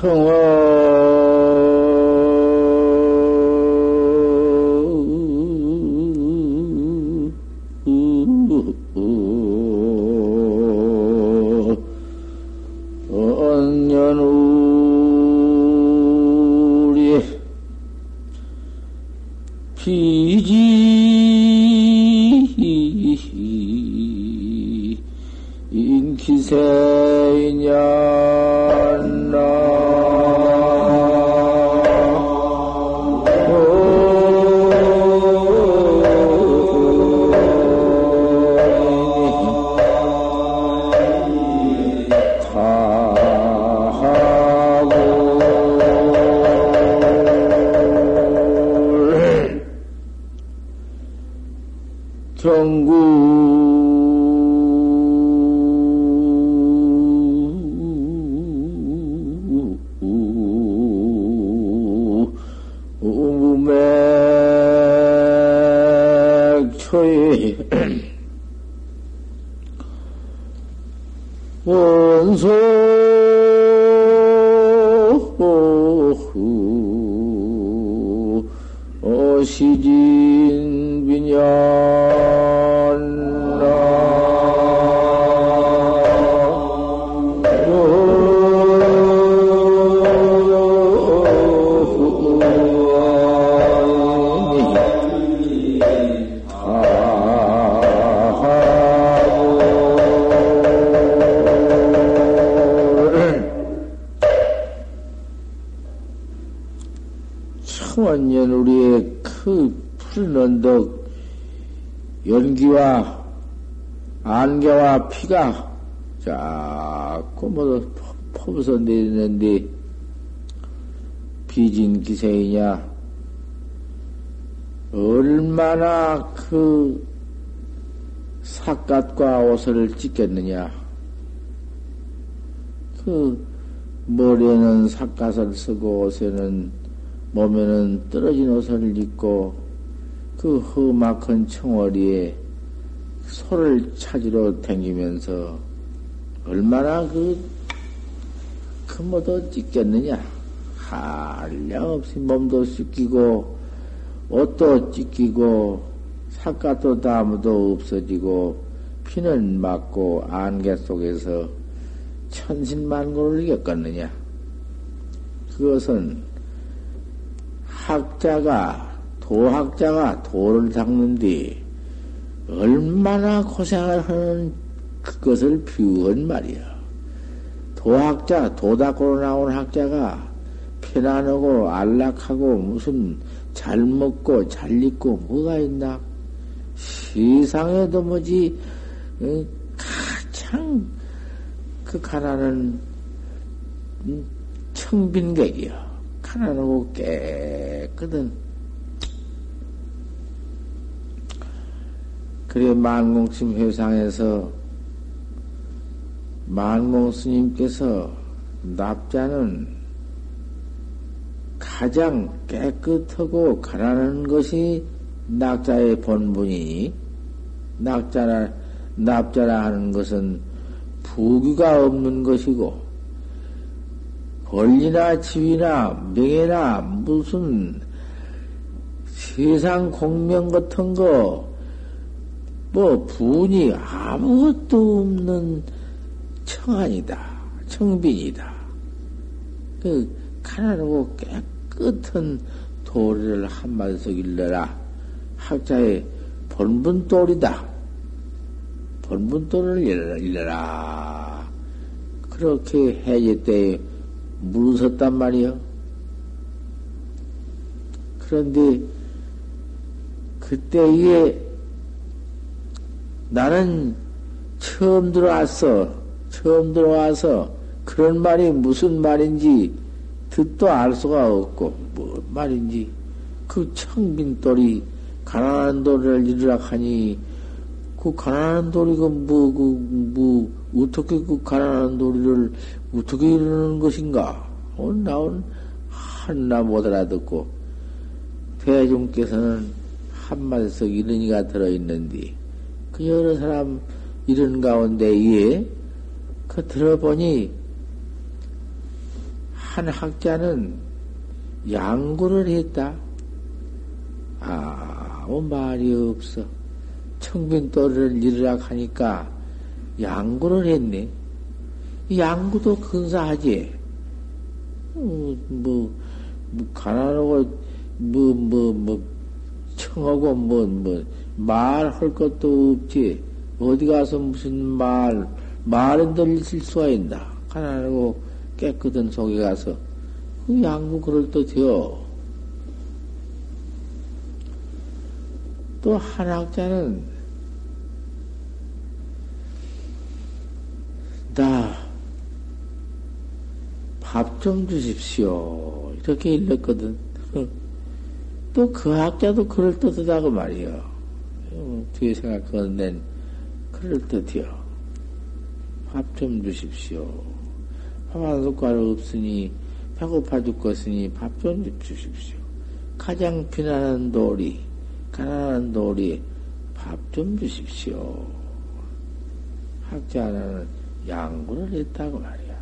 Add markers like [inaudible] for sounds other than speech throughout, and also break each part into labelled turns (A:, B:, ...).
A: 청어 피가 자꾸 뭐 퍼부서 내리는데 비진 기세이냐? 얼마나 그 삿갓과 옷을 찢겠느냐? 그 머리에는 삿갓을 쓰고 옷에는 몸에는 떨어진 옷을 입고 그 험악한 청어리에 소를 찾으러 다니면서 얼마나 그, 그 뭐도 찢겼느냐. 한량 없이 몸도 씻기고, 옷도 찢기고, 삿갓도 다무도 없어지고, 피는 맞고, 안개 속에서 천신만고를 겪었느냐. 그것은 학자가, 도학자가 도를 닦는 뒤, 얼마나 고생을 하는 그것을 비유한 말이야. 도학자, 도닦으로 나온 학자가 편안하고 안락하고 무슨 잘 먹고 잘 입고 뭐가 있나? 세상에도 뭐지, 가장 그 가난한 청빈객이야. 가난하고 깨끗한 그래 만공심 회상에서 만공 스님께서 납자는 가장 깨끗하고 가난한 것이 낙자의 본분이니 낙자라 납자라 하는 것은 부귀가 없는 것이고 권리나 지위나 명예나 무슨 세상 공명 같은 거 뭐, 분이 아무것도 없는 청안이다. 청빈이다. 그, 가난하고 깨끗한 도리를 한마디씩 일러라. 학자의 본분도리다. 본분도를 일러라. 그렇게 해제 때에 물었단 말이요. 그런데 그때에 나는 처음 들어왔어. 처음 들어와서 그런 말이 무슨 말인지 듣도 알 수가 없고, 뭐 말인지. 그 청빈돌이 가난한 돌을 이르라 하니, 그 가난한 돌이가 뭐, 그, 뭐, 어떻게 그 가난한 돌이를 어떻게 이르는 것인가? 오늘 나온 하나 못 알아듣고, 대중께서는 한마디씩 이른이가 들어있는데, 그 여러 사람 이런 가운데 에 그 들어보니 한 학자는 양구를 했다. 아무 말이 없어. 청빈도를 이르라 하니까 양구를 했네. 양구도 근사하지. 어, 뭐, 뭐, 가난하고, 뭐, 뭐, 뭐, 청하고, 뭐, 뭐, 말할 것도 없지. 어디 가서 무슨 말, 말은 들릴 수가 있나. 가난하고 깨끗한 속에 가서. 그 양구 그럴 듯해요. 또 한학자는 나 밥 좀 주십시오. 이렇게 일렀거든. [laughs] 또 그 학자도 그럴 듯하다고 말이요. 어, 뒤에 생각하는 그럴 듯해요. 밥 좀 주십시오. 밥 한 숟가락 없으니 배고파 죽겠으니 밥 좀 주십시오. 가장 피나는 도리, 가난한 도리 밥 좀 주십시오. 학자는 양구를 했다고 말이야.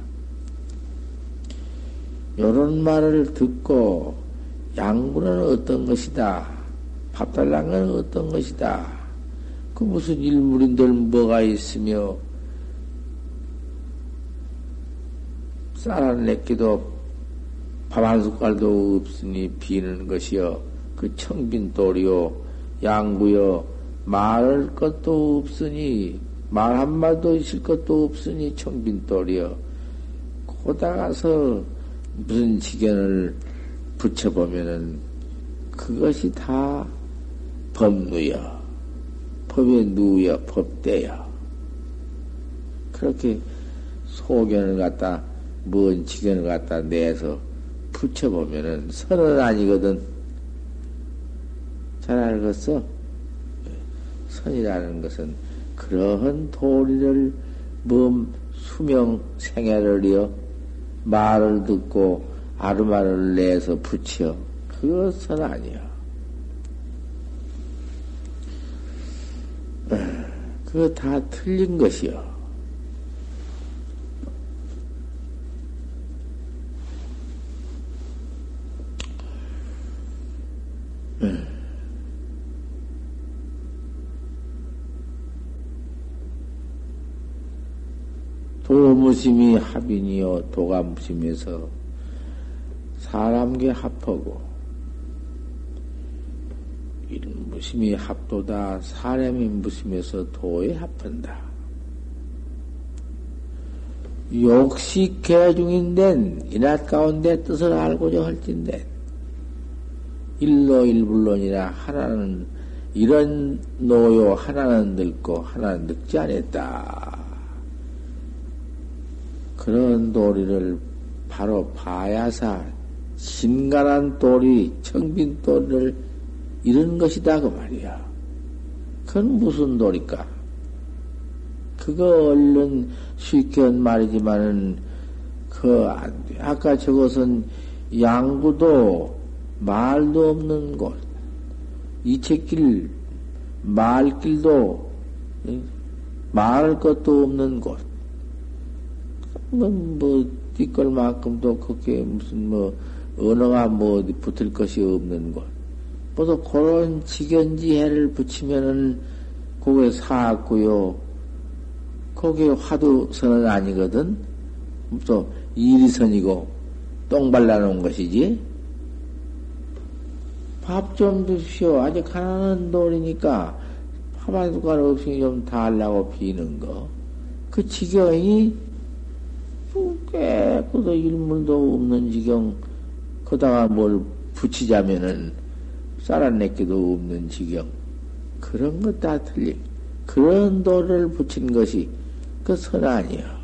A: 요런 말을 듣고 양구는 어떤 것이다. 밥 달란 건 어떤 것이다. 그 무슨 일물인들 뭐가 있으며 쌀한 내끼도 밥 한 숟갈도 없으니 비는 것이여 그 청빈 돌이요 양구여 말할 것도 없으니 말 한마디도 있을 것도 없으니 청빈 돌이여 고다 가서 무슨 지견을 붙여보면은 그것이 다 법누여 법의 누여 법대여 그렇게 소견을 갖다 먼 지견을 갖다 내서 붙여보면은 선은 아니거든. 잘 알겠어? 선이라는 것은 그러한 도리를 몸 수명 생애를이어 말을 듣고 아르마를 내서 붙여 그것은 아니야. 그거 다 틀린 것이요. 도무심이 합인이요 도감무심에서 사람께 합하고 이런 무심이 합도다 사람이 무심해서 도에 합한다. 욕시 개중인된 이낮 가운데 뜻을 알고자 할진데 일로 일불론이라 하나는 이런 노요 하나는 늙고 하나는 늙지 않았다. 그런 도리를 바로 봐야사 신간한 도리, 청빈 도리를 이런 것이다 그 말이야. 그건 무슨 도리까? 그거 얼른 쉽게 한 말이지만은 그 아까 저것은 양구도 말도 없는 곳, 이책길 말길도 말할 것도 없는 곳, 뭐, 뭐, 띠걸만큼도 그게 무슨 뭐, 언어가 뭐 붙을 것이 없는 곳. 뭐또 그런 직연지해를 붙이면은 그게 사악고요. 거기에 화두선은 아니거든. 또 이리선이고 똥 발라놓은 것이지. 밥 좀 드시오. 아직 가난한 돌이니까 밥 한 숟가락 없으니 좀 달라고 비는 거. 그 지경이 깨끗도 일물도 없는 지경, 거다가 뭘 붙이자면은 쌀안내기도 없는 지경. 그런 것 다 틀림. 그런 도를 붙인 것이 그 선 아니야.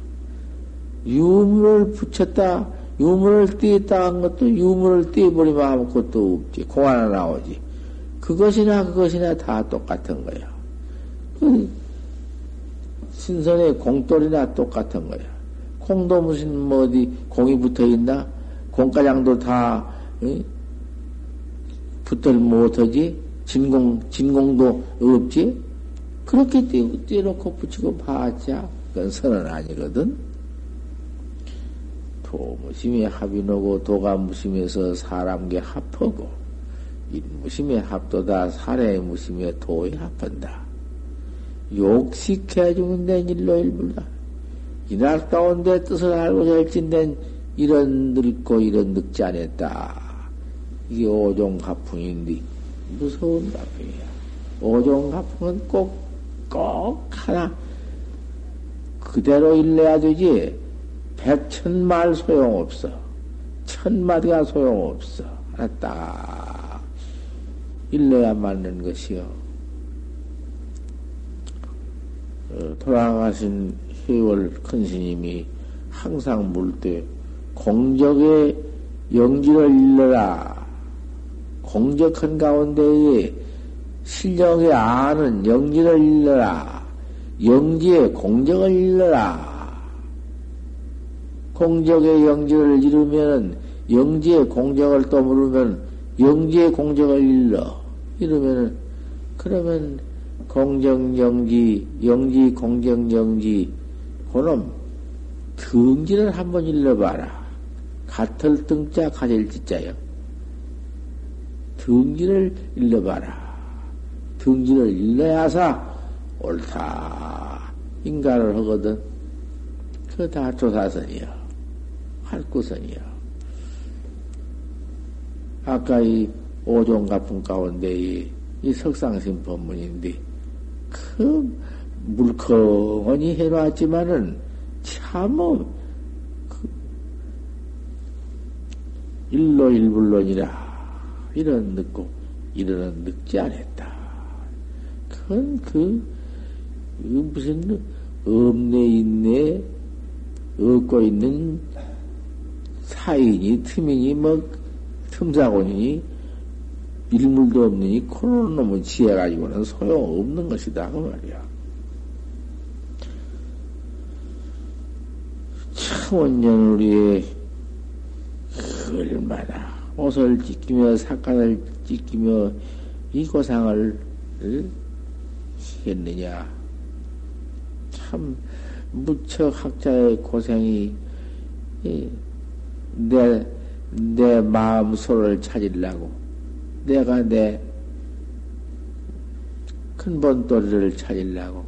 A: 유물을 붙였다, 유물을 띄었다 한 것도 유물을 띄어버리면 아무것도 없지. 공 하나 나오지. 그것이나 그것이나 다 똑같은 거야. 그 신선의 공돌이나 똑같은 거야. 콩도 무슨 뭐 어디 공이 붙어 있나? 공가장도 다 응? 붙들 못하지? 진공 진공도 없지? 그렇게 띄고 띄놓고 붙이고 봤자 그건 선은 아니거든. 도무심에 합이 나고 도가 무심해서 사람께 합하고 인무심에 합도다 사례 무심에 도에 합한다. 욕식해 주는 데 일로 일불다. 이날 가운데 뜻을 알고 절진된 이런 늙고 이런 늙지 않았다. 이게 오종 가풍인데 무서운 가풍이야. 오종 가풍은 꼭, 꼭 하나 그대로 일러야 되지. 백천말 소용없어. 천마디가 소용없어. 하나 딱 일러야 맞는 것이요. 어, 돌아가신 해월 큰 스님이 항상 물때 공적의 영지를 일러라. 공적한 가운데에 실력에 아는 영지를 일러라. 영지의 공적을 일러라. 공적의 영지를 이루면 영지의 공적을 또 물으면 영지의 공적을 일러. 이러면은 그러면 공정 영지 영지 공정 영지 그놈 등지를 한번 일러봐라. 같을 등자 가질 지자요. 등지를 일러봐라. 등지를 일러야사 옳다. 인가를 하거든. 그거 다 조사선이요. 할구선이요. 아까 이 오종가품 가운데 이, 이 석상신 법문인데, 그 물컹하니 해놨지만은 참, 그 일로 일불론이라. 이런 늦고, 이런 늦지 않았다. 그건 그, 그 무슨, 없네, 있네, 얻고 있는 사인이, 틈이니, 뭐, 틈사고니, 일물도 없느니, 코로나 놈을 지어가지고는 소용 없는 것이다. 그 말이야. 참원년 우리의 얼마나 옷을 찢기며 사간을 찢기며 이 고상을 했느냐. 참 무척 학자의 고생이 내, 내 마음 소를 찾으려고 내가 내 근본도리를 찾으려고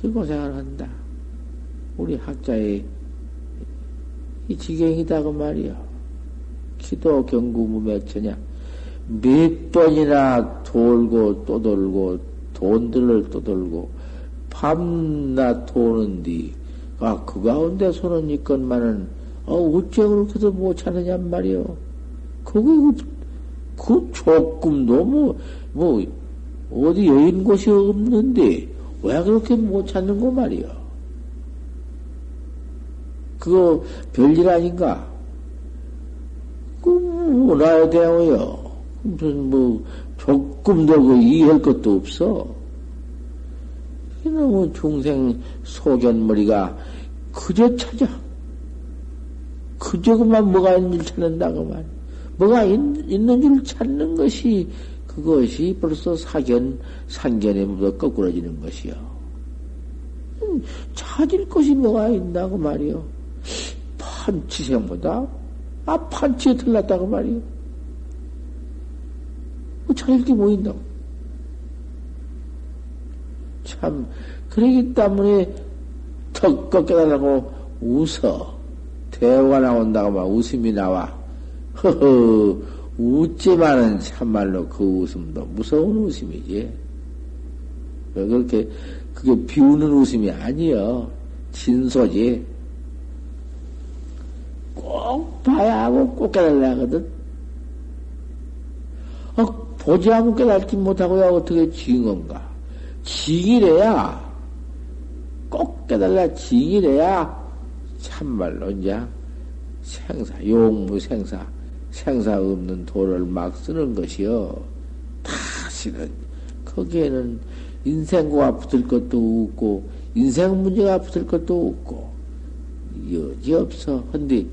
A: 그 고생을 한다. 우리 학자의 이 지경이다 그 말이야. 기도 경구 무맥처냐. 몇 번이나 돌고 또 돌고 돈들을 또 돌고 밤낮 도는디 아, 그 가운데 손은 있건만은 어, 어째 그렇게도 못 찾느냐 말이요. 거기 그, 그 조금도 뭐, 뭐, 어디 여인 곳이 없는데 왜 그렇게 못 찾는 거 말이요. 그거 별일 아닌가? 그, 뭐라야 되어요. 무슨 뭐, 조금 더그 이해할 것도 없어. 이놈의 중생 소견머리가 그저 찾아. 그저 그만 뭐가 있는 줄 찾는다고 말. 뭐가 있, 있는 줄 찾는 것이 그것이 벌써 사견, 상견에 묻어 거꾸러지는 것이요. 음, 찾을 것이 뭐가 있다고 말이요. 판치생보다 아 판치에 틀렸다고 말이요. 뭐 찾을 게 뭐. 참, 그러기 때문에 턱 꺾여달라고 웃어. 대화가 나온다고 막 웃음이 나와. 허허, 웃지만은 참말로 그 웃음도 무서운 웃음이지. 왜 그렇게, 그게 비우는 웃음이 아니여. 진소지. 꼭 봐야 하고 꼭 깨달아야 하거든. 어, 보지 않고 깨달지 못하고야 어떻게 지은 건가? 징이래야, 꼭 깨달라 징이래야, 참말로 이제 생사, 용무 생사, 생사 없는 도를 막 쓰는 것이요. 다시는, 거기에는 인생과 붙을 것도 없고, 인생 문제가 붙을 것도 없고, 여지없어. 근데,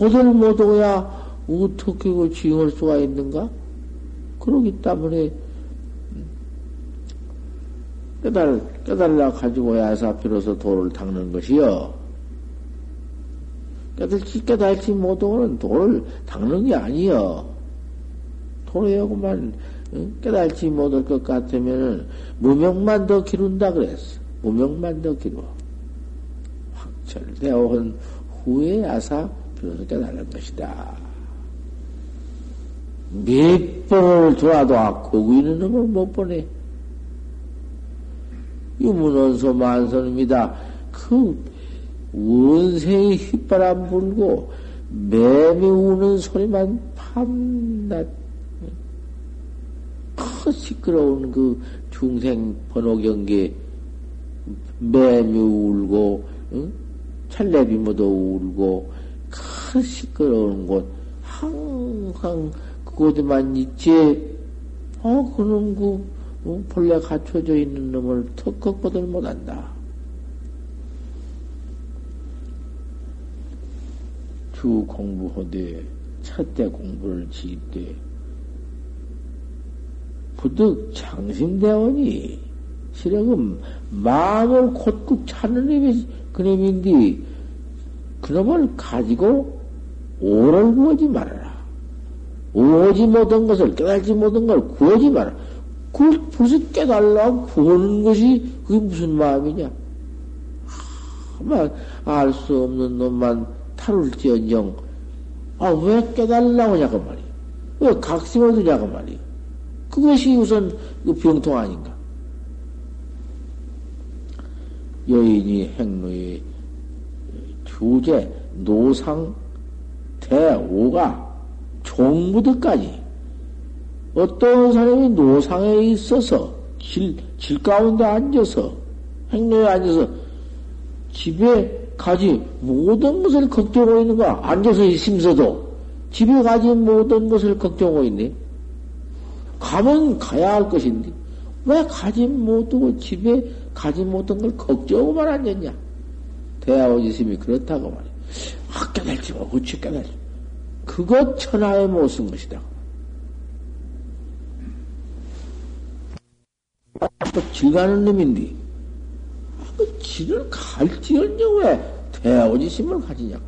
A: 보들 못하고야 어떻게 그 징할 수가 있는가? 그러기 때문에, 깨달, 깨달라 가지고 야 사 비로소 도를 닦는 것이요. 깨달지, 깨달지 못하고는 돌을 닦는 게 아니여. 돌에요구만 깨달지 못할 것 같으면은 무명만 더 기룬다 그랬어. 무명만 더. 확철되어 온 후에 야사 비로소 깨달는 것이다. 몇 번을 돌아도 고구 있는 놈을 못 보내. 유문원소 만선입니다. 그 원생이 휘바람 불고 매미 우는 소리만 밤낮 그 시끄러운 그 중생 번호 경계 매미 울고 응? 찰레비 모두 울고 그 시끄러운 곳 항상 그곳에만 있지 어 그놈 그 어, 본래 갖춰져 있는 놈을 턱턱보들 못한다. 주 공부하되 첫째 공부를 지을 때 부득 장심대원이 실력은 마음을 곧고 찾는 놈이 그놈인데 그놈을 가지고 오를 구하지 말아라. 오지 못한 것을 깨달지 못한 걸 구하지 말아라. 그걸 벌써 깨달라고 구하는 것이 그게 무슨 마음이냐? 알수 없는 놈만 타를지언정 아, 왜 깨달라고 하냐고 말이야. 왜 각심을 두냐고 말이야. 그것이 우선 그 병통 아닌가. 여인이 행로의 주제, 노상, 대오가 종무드까지 어떤 사람이 노상에 있어서 길, 길 가운데 앉아서 행로에 앉아서 집에 가지 모든 것을 걱정하고 있는 거야. 앉아서 있으면서도 집에 가지 모든 것을 걱정하고 있네. 가면 가야 할 것인데 왜 가지 못하고 집에 가지 못한 걸 걱정하고만 앉았냐? 대아오지심이 그렇다고 말이야. 아, 깨달지 뭐, 어찌 깨달지. 그것 못쓴 것이다. 또 질 가는 놈인데, 아, 그 질을 갈지언정 왜 대아오지심을 가지냐고.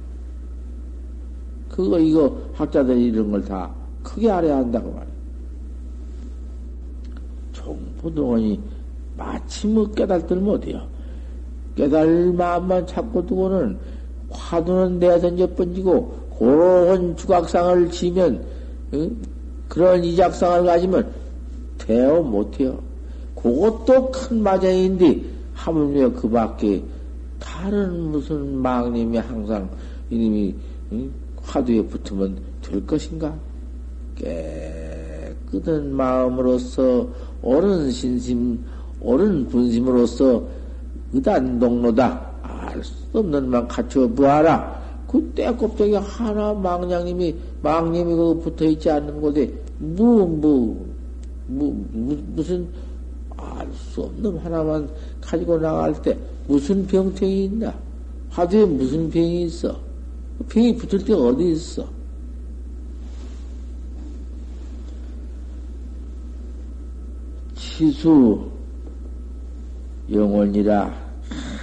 A: 그거, 이거, 학자들이 이런 걸 다 크게 알아야 한다고 말이야. 종부동원이 마침 뭐 깨달들 못해요. 깨달을 마음만 찾고 두고는 화두는 내던져 번지고 고로운 주각상을 지면 응? 그런 이작상을 가지면 대어 못해요. 그것도 큰 마장인데 하물며 그 밖에 다른 무슨 망님이 항상 이님이 응? 화두에 붙으면 될 것인가? 깨끗한 마음으로서 옳은 신심, 옳은 분심으로서 의단동로다. 알 수 없는 만 갖춰 보아라. 그때 껍데기 하나 망냥님이, 망님이 그 붙어 있지 않는 곳에, 뭐, 뭐, 뭐, 무슨, 알 수 없는 하나만 가지고 나갈 때 무슨 병탱이 있나? 화두에 무슨 병이 있어? 병이 붙을 때 어디 있어? 치수 영원이라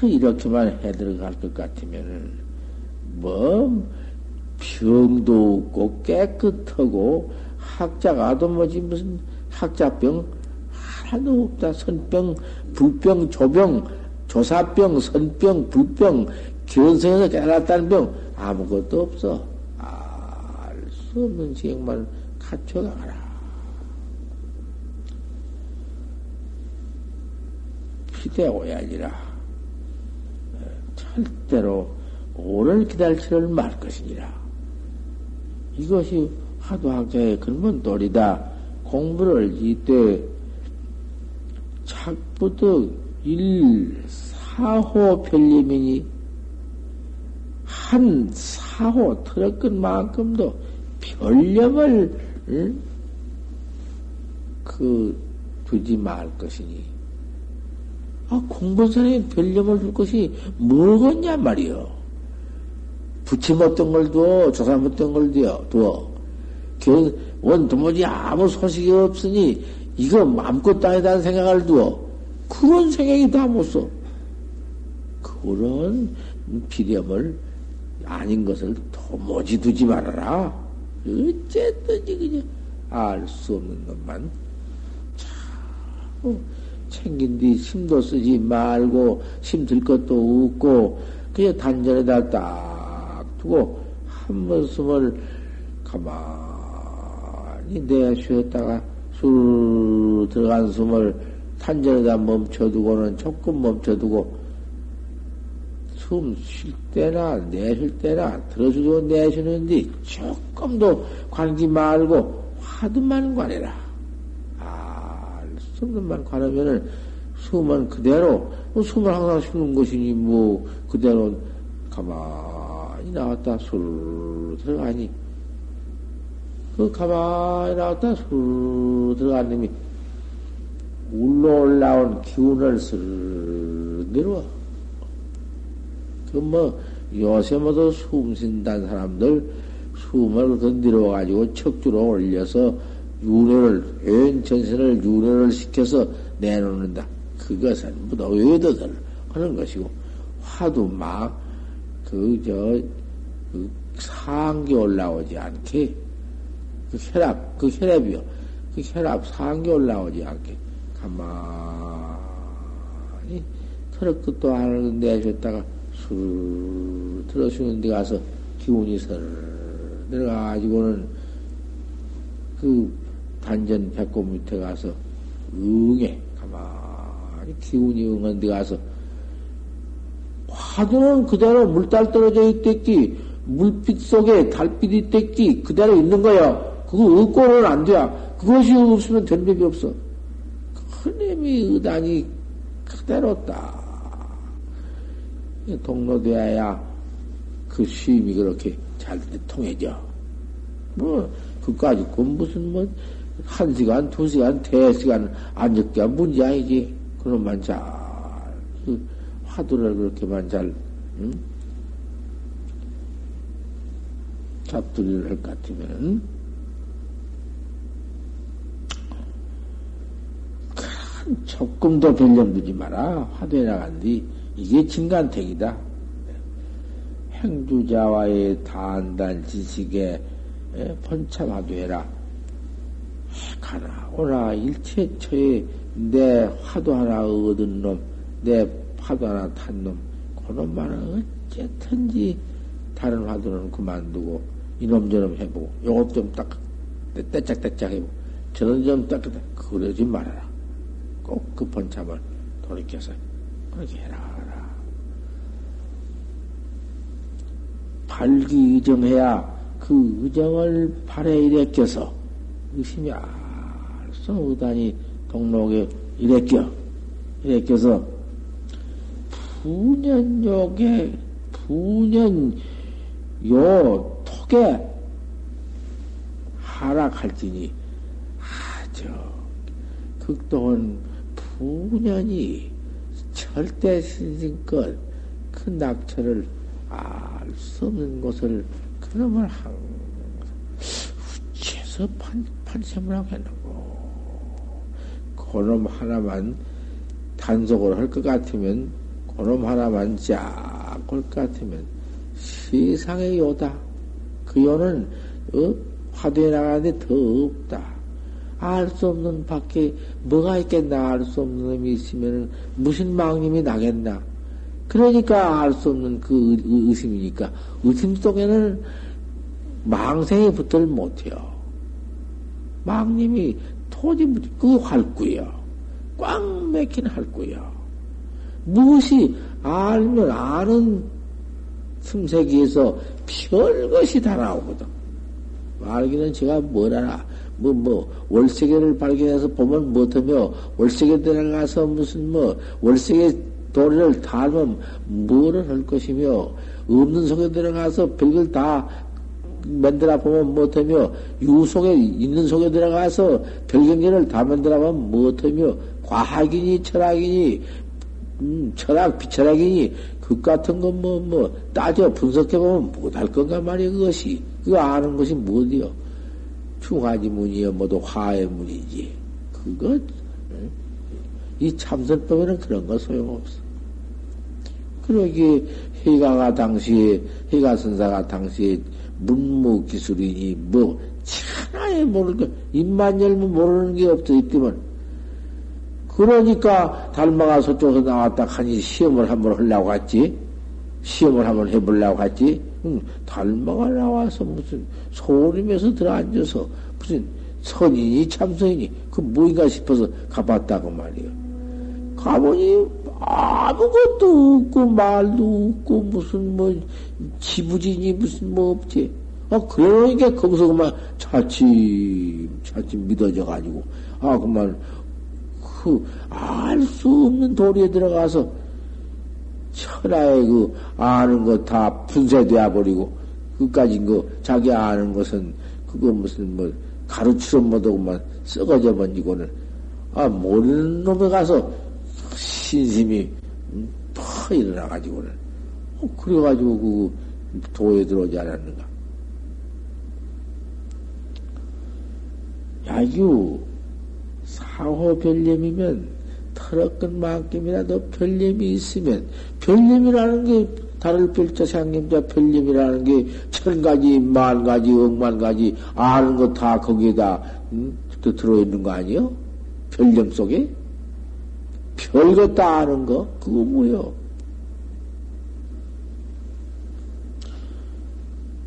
A: 이렇게만 해 들어갈 것 같으면은 뭐 병도 없고 깨끗하고 학자가도 뭐지 무슨 학자병? 하나도 없다. 선병 불병 조병 조사병 선병 불병 견성에서 깨달았다는 병. 아무것도 없어. 알 수 없는 지경만 갖춰가라. 기대어야 아니라. 절대로 오를 기다리지를 말 것이니라. 이것이 하도학자의 근본돌이다. 공부를 이때 착부득 일 사호 별림이니 한 사호 틀어끈 만큼도 별념을 응? 그 두지 말 것이니 아, 사람이 별념을 줄 것이 뭐겠냐 말이요. 부침 어떤 걸 두어, 조삼 어떤 걸 두어, 두어. 원 도무지 아무 소식이 없으니 이거 아무것도 아니다는 생각을 두어. 그런 생각이 다 못 써. 그런 비념을 아닌 것을 도무지 두지 말아라. 어쨌든지 그냥 알 수 없는 것만 참 챙긴 뒤 힘도 쓰지 말고 힘들 것도 없고 그냥 단전에다 딱 두고 한번 숨을 가만히 내어 쉬었다가 술 들어간 숨을 탄전에다 멈춰두고는 조금 멈춰두고 숨 쉴 때나 내쉴 때나 들어주고 내쉬는데 조금도 관기 말고 화두만 관해라. 아, 숨만 관하면은 숨은 그대로 뭐 숨을 항상 쉬는 것이니 뭐 그대로 가만히 나왔다 술 들어가니 그 가만히 나왔다 술 놈이 울러 올라온 기운을 슬 내려와. 그 뭐, 요새 모두 숨 쉰다는 사람들 숨을 건드려 가지고 척주로 올려서 윤회를, 현 전선을 윤회를 시켜서 내놓는다. 그것은 무다 외도들 하는 것이고, 화도 막, 그, 저, 그 상기 올라오지 않게, 그 혈압, 그 혈압이요. 그 혈압 상기 올라오지 않게, 가만히 털을 끝도 안 내줬다가 술 들어주는 데 가서 기운이 설 내려가가지고는 그 단전 배꼽 밑에 가서 응해 가만히 기운이 응한 데 가서 화두는 그대로 물달 떨어져 있댔기 물빛 속에 달빛이 있댔기 그대로 있는 거야 그거 없고는 안 돼. 그것이 없으면 된 법이 없어. 큰님이 의단이 그대로 딱 동로되어야 그 시임이 그렇게 잘 통해져. 뭐, 그까지 그 무슨 뭐, 한 시간, 두 시간, 대 시간 앉을게 문제 아니지. 그놈만 잘, 그 화두를 그렇게만 잘, 응? 잡두리를 할 것 같으면은, 조금도 변령 두지 마라. 화두에 나간뒤 이게 진간택이다. 행주자와의 단단 지식에 번참화두해라. 가나 오나 일체처에 내 화두 하나 얻은 놈, 내 화두 하나 탄 놈, 그놈만은 어쨌든지 다른 화두는 그만두고 이놈 저놈 해보고 요것 좀 딱 떼짝떼짝 해보고 저런 좀 딱 그러지 말아라. 꼭 급한 참을 돌이켜서 그렇게 해라. 발기 의정해야 그 의정을 발에 일으켜서 의심이 알수 의단이 동록에 일으켜 일으켜서 부년욕에 부년 요 톡에 하락할지니 아주 극동은 부년이 절대 신신껏 큰 낙처를 알 수 없는 것을 그놈을 항상 우체서 판, 판sem을 하고 했는고. 그놈 하나만 단속을 할 것 같으면 그놈 하나만 쫙 올 것 같으면 세상의 요다 그 요는 어? 화두에 나가는데 더 없다 알 수 없는 밖에 뭐가 있겠나 알 수 없는 놈이 있으면 무슨 망님이 나겠나. 그러니까 알 수 없는 그 의심이니까 의심 속에는 망생이 붙들 못해요. 망님이 토지 그 활구요. 꽉 막힌 활구요. 무엇이 알면 아는 틈새기에서 별것이 다 나오거든. 말기는 제가 뭘 알아. 뭐, 뭐, 월세계를 발견해서 보면 못하며, 월세계 들어가서 무슨 뭐, 월세계 도리를 달면 뭐를 할 것이며, 없는 속에 들어가서 별걸 다 만들어 보면 못하며, 유 속에, 있는 속에 들어가서 별경계를 다 만들어 보면 못하며, 과학이니, 철학이니, 음, 철학, 비철학이니, 그 같은 건 뭐, 뭐, 따져 분석해보면 못할 건가 말이야, 그것이. 그거 아는 것이 뭐디요? 중화지 문이여 모두 화의 문이지. 그것, 이 참선법에는 그런 거 소용없어. 그러기에 해가가 당시에, 해가 선사가 당시에 문무 기술이니, 뭐, 천하에 모르는 게, 입만 열면 모르는 게 없어, 있더만. 그러니까, 달마가 서쪽에서 나왔다 하니 시험을 한번 하려고 했지. 시험을 한번 해보려고 했지. 응, 달마가 나와서 무슨 소림에서 들어앉아서 무슨 선인이 참선이니 그 뭐인가 싶어서 가봤다고 말이요. 가보니 아무것도 없고 말도 없고 무슨 뭐 지부진이 무슨 뭐 없지. 아 그러니까 거기서 그만 차츰 차츰 믿어져 가지고 아 그만 그 알 수 없는 도리에 들어가서 천하의 그 아는 것 다 분쇄되어 버리고 그까진 거 자기 아는 것은 그거 무슨 뭐 가르치러 못하고만 썩어져 버리고는 아 모르는 놈에 가서 신심이 더 일어나 가지고는. 어, 그래가지고 그 도에 들어오지 않았는가. 야유 사호 별념이면 털어끈 만큼이라도 별념이 있으면 별념이라는 게 달을 별자 상님자 별념이라는 게 천 가지, 만 가지, 억만 가지 아는 거 다 거기에다 음, 또 들어있는 거 아니요? 별념 속에 별거 다 아는 거 그거 뭐요?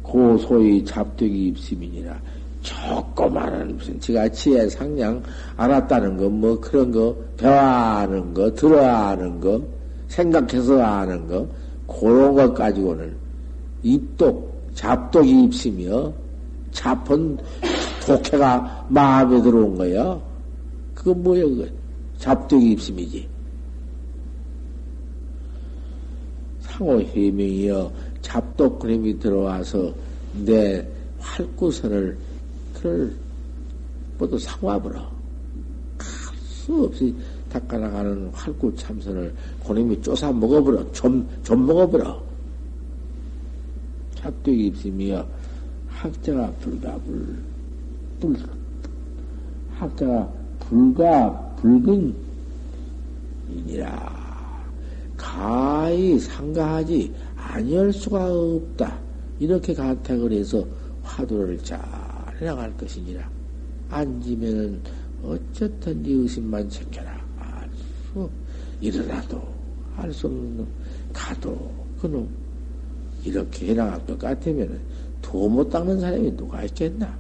A: 고소의 잡되기 입심이니라. 조그마한 무슨 지가 지혜 상냥 알았다는 거, 뭐 그런 거, 배워하는 거, 들어하는 거, 생각해서 아는 거, 그런 것 가지고는 입독, 잡독이 입심이요. 잡은 독해가 마음에 들어온 거요. 그거 뭐야, 그거? 잡독이 입심이지. 상호 해명이요. 잡독 그림이 들어와서 내 활구선을 그를 모두 상화버려. 할수 없이 닦아나가는 활구 참선을 고님이 쪼사 먹어버려. 좀, 좀 먹어버려. 잡되기 입심이여. 학자가 불가불, 불, 학자가 불가, 붉은 이니라. 가히 상가하지 아니할 수가 없다. 이렇게 간택을 해서 화두를 잘 해나갈 것이니라. 앉으면은 어쨌든지 의심만 챙겨라. 알 수, 일어나도 알 수 없는 가도 그놈 이렇게 해나갈 것 같으면은 도 못 닦는 사람이 누가 있겠나?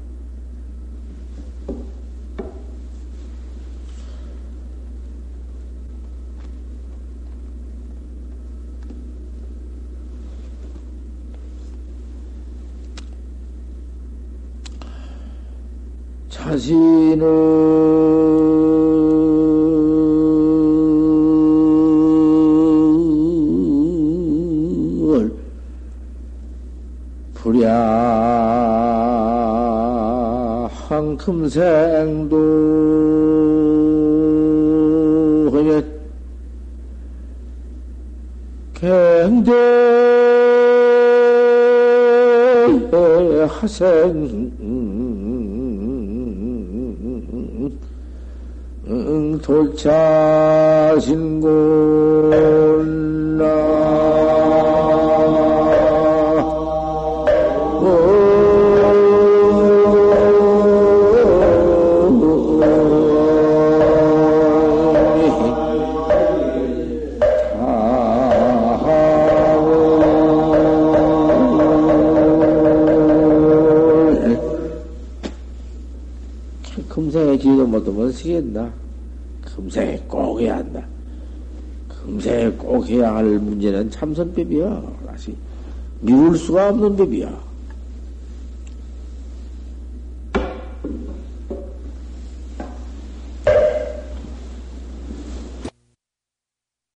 A: 자신을 불야 한 금생도 하면 갱대 하생 돌차신골나 금생에 지도 못하면 쓰겠나? 금생에 꼭 해야 한다. 금생에 꼭 해야 할 문제는 참선법이야. 다시 미룰 수가 없는 법이야.